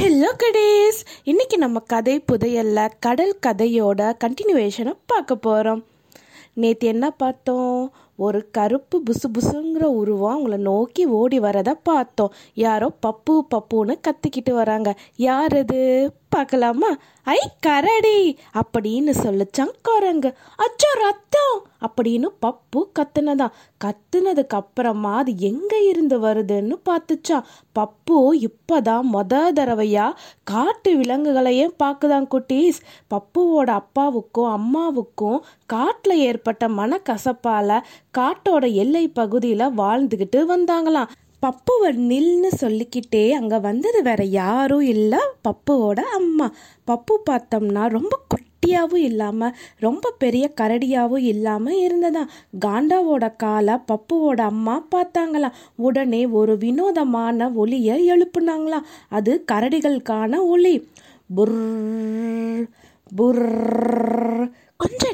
Hello கடேஸ் இன்னைக்கு நம்ம கதை புதையல்ல கடல் கதையோட கண்டினியூவேஷனை பார்க்க போகிறோம் நேற்று என்ன பார்த்தோம்? ஒரு கருப்பு புசு புசுங்கிற உருவம் அவங்கள நோக்கி ஓடி வரதை பார்த்தோம். யாரோ பப்பு பப்புன்னு கத்திக்கிட்டு வராங்க. யார் அது? பார்க்கலாமா? ஐ கரடி! அப்படின்னு சொல்லிச்சான் குரங்கு. அச்சோ ரத்தம்! அப்படின்னு பப்பு கத்துனதான். கத்துனதுக்கு அப்புறமா அது எங்க இருந்து வருதுன்னு பார்த்துச்சான். பப்பு இப்பதான் மொத தடவையா காட்டு விலங்குகளையே பார்க்குதான் குட்டீஸ். பப்புவோட அப்பாவுக்கும் அம்மாவுக்கும் காட்டில் ஏற்பட்ட மனக்கசப்பால காட்டோட எல்லை பகுதியில் வாழ்ந்துக்கிட்டு வந்தாங்களாம். பப்புவர் நில்னு சொல்லிக்கிட்டே அங்கே வந்தது வேற யாரும் இல்லை பப்புவோட அம்மா. பப்பு பார்த்தோம்னா ரொம்ப குட்டியாகவும் இல்லாமல் ரொம்ப பெரிய கரடியாகவும் இல்லாமல் இருந்ததாம். காண்டாவோட காலை பப்புவோட அம்மா பார்த்தாங்களாம். உடனே ஒரு வினோதமான ஒலியை எழுப்புனாங்களாம். அது கரடிகளுக்கான ஒளி புர் புர்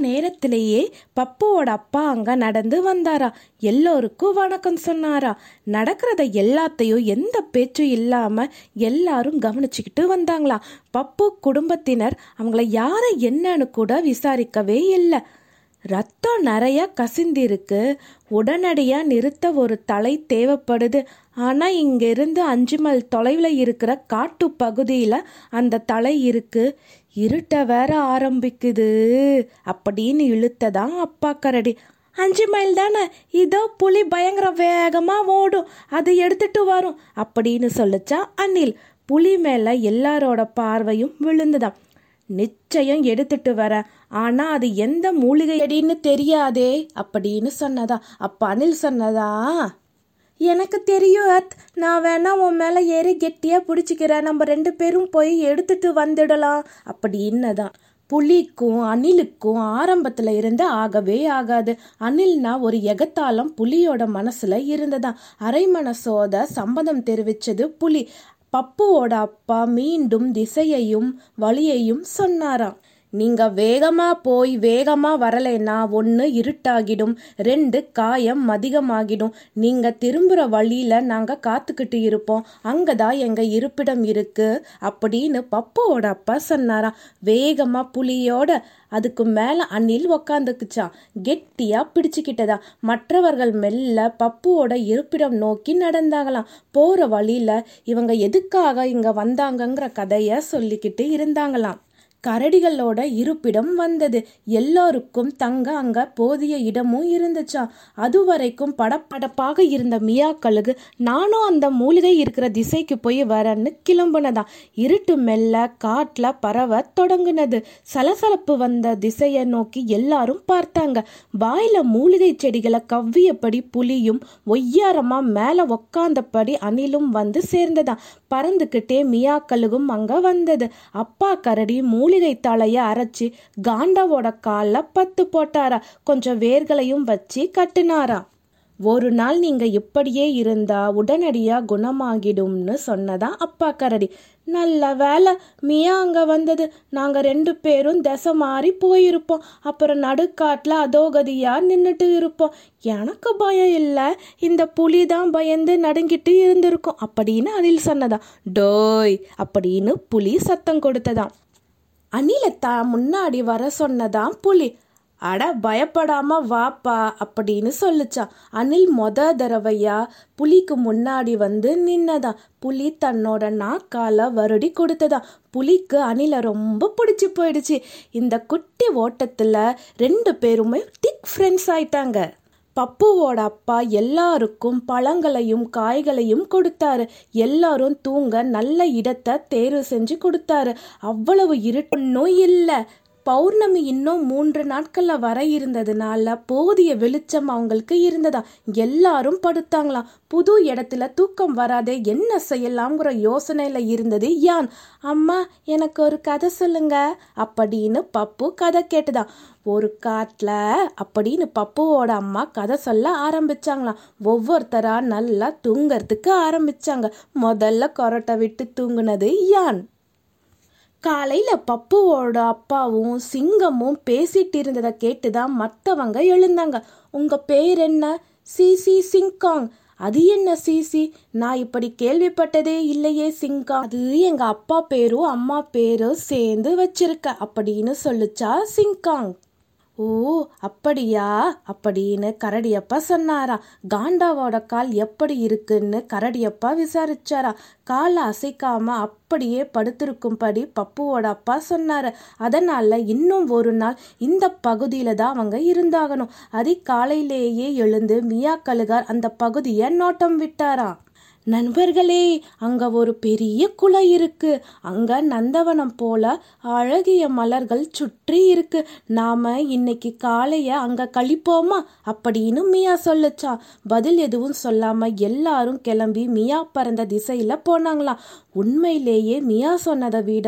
நேரத்திலேயே பப்புவோட அப்பா அங்க நடந்து வந்தாரா? எல்லோருக்கும் வணக்கம் சொன்னாரா? நடக்கிறத எல்லாத்தையும் எந்த பேச்சும் இல்லாம எல்லாரும் கவனிச்சுக்கிட்டு வந்தாங்களாம் பப்பு குடும்பத்தினர் அவங்கள யார என்னன்னு கூட விசாரிக்கவே இல்லை. ரத்தம் நிறைய கசிந்திருக்கு. உடனடியாக நிறுத்த ஒரு தலை தேவைப்படுது. ஆனால் இங்கிருந்து அஞ்சு மைல் தொலைவில் இருக்கிற காட்டு பகுதியில் அந்த தலை இருக்குது இருட்ட வேற ஆரம்பிக்குது. அப்படின்னு இழுத்ததான் அப்பா கரடி. அஞ்சு மைல் தானே? இதோ புலி பயங்கர வேகமாக ஓடும். அது எடுத்துட்டு வரும் அப்படின்னு சொல்லிச்சா அனில் புலி மேலே எல்லாரோட பார்வையும் விழுந்துதான் நிச்சயம் எடுத்துட்டு வரேன் ஆனா அது எந்த மூலிகை அடின்னு தெரியாதே அப்படின்னு சொன்னதா? அப்ப அனில் சொன்னதா? எனக்கு தெரியும் அத் நான் வேணா உன் மேலே ஏறி கெட்டியாக பிடிச்சிக்கிறேன். நம்ம ரெண்டு பேரும் போய் எடுத்துட்டு வந்துடலாம். அப்படின்னதான் புலிக்கும் அணிலுக்கும் ஆரம்பத்தில் இருந்து ஆகவே ஆகாது. அணில்னா ஒரு எகத்தாலம் புலியோட மனசில் இருந்ததான். அரை மனசோத சம்மதம் தெரிவிச்சது புலி. பப்புவோட அப்பா மீண்டும் திசையையும் வழியையும் சொன்னாராம். நீங்க வேகமா போய் வேகமா வரலைன்னா ஒன்று இருட்டாகிடும் ரெண்டு காயம் அதிகமாகிடும். நீங்க திரும்புற வழியில நாங்க காத்துக்கிட்டு இருப்போம். அங்கதான் எங்க இருப்பிடம் இருக்கு அப்படின்னு பப்புவோட அப்பா சொன்னாராம். வேகமா புலியோட அதுக்கு மேல அணில் உக்காந்துக்குச்சான் கெட்டியா பிடிச்சுக்கிட்டதா. மற்றவர்கள் மெல்ல பப்புவோட இருப்பிடம் நோக்கி நடந்தாங்களாம். போற வழியில இவங்க எதுக்காக இங்க வந்தாங்கங்கிற கதைய சொல்லிக்கிட்டு இருந்தாங்களாம். கரடிகளோட இருப்பிடம் வந்தது. எல்லோருக்கும் தங்க அங்க போதிய இடமும் இருந்துச்சா? அதுவரைக்கும் படப்படப்பாக இருந்த மியாக்களுக்கு நானும் அந்த மூலிகை இருக்கிற திசைக்கு போய் வரேன்னு கிளம்புனதான் இருட்டு மெல்ல காட்டுல பரவ தொடங்குனது. சலசலப்பு வந்த திசையை நோக்கி எல்லாரும் பார்த்தாங்க. வாயில மூலிகை செடிகளை கவ்வியபடி புலியும் ஒய்யாரமா மேல உக்காந்தபடி அணிலும் வந்து சேர்ந்ததா? பறந்துக்கிட்டே மியாக்களுக்கும் அங்க வந்தது. அப்பா கரடி மூலிகை தலைய அரைச்சி காண்டாவோட காலில் பத்து போட்டாரா. கொஞ்சம் வேர்களையும் வச்சு கட்டினாரா. ஒரு நாள் நீங்க இப்படியே இருந்தா உடனடியா குணமாகிடும்னு சொன்னதா அப்பா கரடி. நல்ல வேலை மியா அங்க வந்தது. நாங்க ரெண்டு பேரும் திசை மாறி போயிருப்போம். அப்புறம் நடுக்காட்டுல அதோகதியா நின்றுட்டு இருப்போம். எனக்கு பயம் இல்லை. இந்த புலி தான் பயந்து நடுங்கிட்டு இருந்திருக்கும். அப்படின்னு அதில் சொன்னதா. டோய் அப்படின்னு புலி சத்தம் கொடுத்ததாம் அனிலத்தா முன்னாடி வர சொன்னதான் புலி. அட பயப்படாம வாப்பா அப்படின்னு சொல்லுச்சான் அணில் மொத தடவையா புலிக்கு முன்னாடி வந்து நின்னதா. புலி தன்னோட நாக்கால வருடி கொடுத்ததா. புலிக்கு அணில ரொம்ப பிடிச்சி போயிடுச்சு. இந்த குட்டி ஓட்டத்துல ரெண்டு பேருமே திக் ஃப்ரெண்ட்ஸ் ஆயிட்டாங்க. பப்புவோட அப்பா எல்லாருக்கும் பழங்களையும் காய்களையும் கொடுத்தாரு. எல்லாரும் தூங்க நல்ல இடத்தை தேர்வு செஞ்சு கொடுத்தாரு. அவ்வளவு இருட்டுன்னும் இல்லை. பௌர்ணமி இன்னும் மூன்று நாட்கள்ல வர இருந்ததுனால போதிய வெளிச்சம் அவங்களுக்கு இருந்ததா? எல்லாரும் படுத்தாங்களாம். புது இடத்துல தூக்கம் வராதே என்ன செய்யலாம்ங்கிற யோசனையில இருந்தது யான். அம்மா எனக்கு ஒரு கதை சொல்லுங்க. அப்படின்னு பப்பு கதை கேட்டுதான் ஒரு காட்டில் அப்படின்னு பப்புவோட அம்மா கதை சொல்ல ஆரம்பிச்சாங்களாம். ஒவ்வொருத்தரா நல்லா தூங்கறதுக்கு ஆரம்பிச்சாங்க. முதல்ல கொரட்டை விட்டு தூங்குனது யான். காலையில் பப்புவோட அப்பாவும் சிங்கமும் பேசிட்டு இருந்ததை கேட்டு தான் மற்றவங்க எழுந்தாங்க. உங்கள் பேர் என்ன? சிசி சிங்காங். அது என்ன சிசி நான் இப்படி கேள்விப்பட்டதே இல்லையே சிங்கா அது எங்க அப்பா பேரும் அம்மா பேரும் சேர்ந்து வச்சிருக்க அப்படின்னு சொல்லுச்சா சிங்காங். ஓ அப்படியா? அப்படின்னு கரடியப்பா சொன்னாரா. காண்டாவோட கால் எப்படி இருக்குன்னு கரடியப்பா விசாரிச்சாரா. காலை அசைக்காம அப்படியே படுத்திருக்கும்படி பப்புவோட அப்பா சொன்னாரு. அதனால இன்னும் ஒரு நாள் இந்த பகுதியில தான் அவங்க இருந்தாகணும். அதிகாலையிலேயே எழுந்து மியா கழுகார் அந்த பகுதியை நோட்டம் விட்டாராம். நண்பர்களே அங்க ஒரு பெரிய குளம் இருக்கு. அங்க நந்தவனம் போல அழகிய மலர்கள் சுற்றி இருக்கு. நாம இன்னைக்கு காலைய அங்க கழிப்போமா? அப்படின்னு மியா சொல்லுச்சா. பதில் எதுவும் சொல்லாம எல்லாரும் கிளம்பி மியா பறந்த திசையில போனாங்களாம் உண்மையிலேயே மியா சொன்னதை விட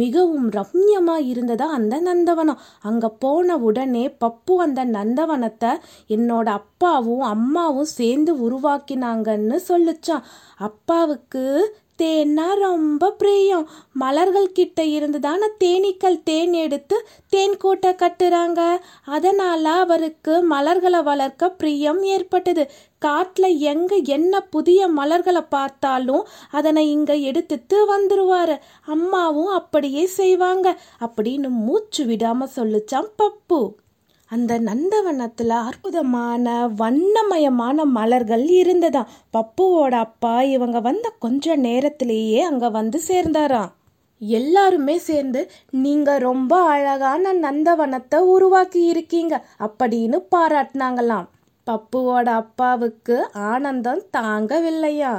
மிகவும் ரம்யமா இருந்ததா அந்த நந்தவனம். அங்க போன உடனே பப்பு அந்த நந்தவனத்தை என்னோட அப்பாவும் அம்மாவும் சேர்ந்து உருவாக்கினாங்கன்னு சொல்லுச்சான் அப்பாவுக்கு தேன்னா ரொம்ப பிரியம். மலர்கள் கிட்ட இருந்து தானே தேனீக்கள் தேன் எடுத்து தேன் கூட்டை கட்டுறாங்க. அதனால அவருக்கு மலர்களை வளர்க்க பிரியம் ஏற்பட்டது. காட்டில் எங்க என்ன புதிய மலர்களை பார்த்தாலும் அதனை இங்க எடுத்துட்டு வந்துருவாரு. அம்மாவும் அப்படியே செய்வாங்க. அப்படின்னு மூச்சு விடாம சொல்லுச்சான் பப்பு. அந்த நந்தவனத்தில் அற்புதமான வண்ணமயமான மலர்கள் இருந்ததாம். பப்புவோட அப்பா இவங்க வந்த கொஞ்ச நேரத்திலேயே அங்கே வந்து சேர்ந்தாராம். எல்லாருமே சேர்ந்து நீங்க ரொம்ப அழகான நந்தவனத்தை உருவாக்கி இருக்கீங்க அப்படின்னு பாராட்டினாங்களாம். பப்புவோட அப்பாவுக்கு ஆனந்தம் தாங்கவில்லையா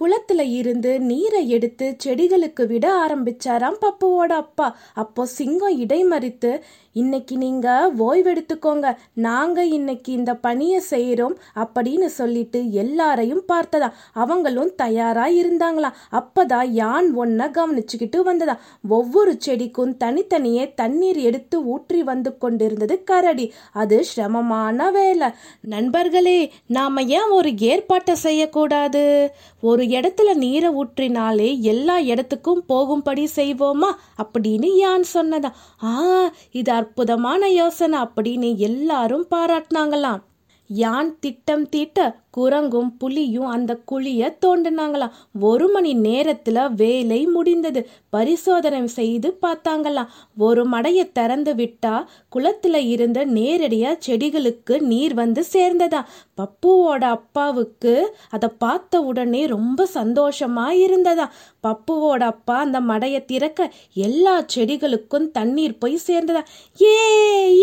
குளத்துல இருந்து நீரை எடுத்து செடிகளுக்கு விட ஆரம்பிச்சாராம் பப்புவோட அப்பா. அப்போ சிங்கம் இடைமறித்து இன்னைக்கு நீங்க ஓய்வெடுத்துக்கோங்க. நாங்க இன்னைக்கு இந்த பணியை செய்யறோம் அப்படின்னு சொல்லிட்டு எல்லாரையும் பார்த்ததா? அவங்களும் தயாரா இருந்தாங்களாம் அப்பதான் யான் ஒன்ன கவனிச்சுக்கிட்டு வந்ததா? ஒவ்வொரு செடிக்கும் தனித்தனியே தண்ணீர் எடுத்து ஊற்றி வந்து கொண்டிருந்தது கரடி. அது சிரமமான வேலை. நண்பர்களே நாம ஏன் ஒரு ஏற்பாட்டை செய்யக்கூடாது? ஒரு இடத்துல நீரை ஊற்றினாலே எல்லா இடத்துக்கும் போகும்படி செய்வோமா? அப்படின்னு யான் சொன்னதா? ஆ இது அற்புதமான யோசனை அப்படின்னு எல்லாரும் பாராட்டினாங்களாம். யான் திட்டம் தீட்ட குரங்கும் புலியும் அந்த குழிய தோண்டினாங்களாம் ஒரு மணி நேரத்துல வேலை முடிந்தது. பரிசோதனை செய்து பார்த்தாங்களாம் ஒரு மடையை திறந்து விட்டா குளத்துல இருந்த நேரடியா செடிகளுக்கு நீர் வந்து சேர்ந்ததா. பப்புவோட அப்பாவுக்கு அதை பார்த்த உடனே ரொம்ப சந்தோஷமா இருந்ததா. பப்புவோட அப்பா அந்த மடையை திறக்க எல்லா செடிகளுக்கும் தண்ணீர் போய் சேர்ந்ததா. ஏ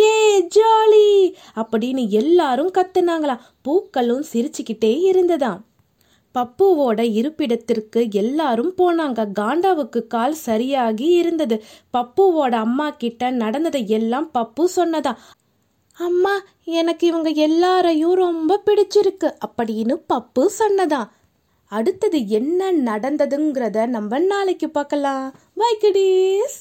ஏ ஜாலி! அப்படின்னு எல்லாரும் கத்துனாங்களாம் பூக்களும் சிரிச்சு சிரிச்சுக்கிட்டே இருந்ததாம். பப்புவோட இருப்பிடத்திற்கு எல்லாரும் போனாங்க. காண்டாவுக்கு கால் சரியாகி இருந்தது. பப்புவோட அம்மா கிட்ட நடந்ததை எல்லாம் பப்பு சொன்னதா? அம்மா எனக்கு இவங்க எல்லாரையும் ரொம்ப பிடிச்சிருக்கு அப்படின்னு பப்பு சொன்னதா? அடுத்தது என்ன நடந்ததுங்கிறத நம்ம நாளைக்கு பார்க்கலாம். Bye kiddies!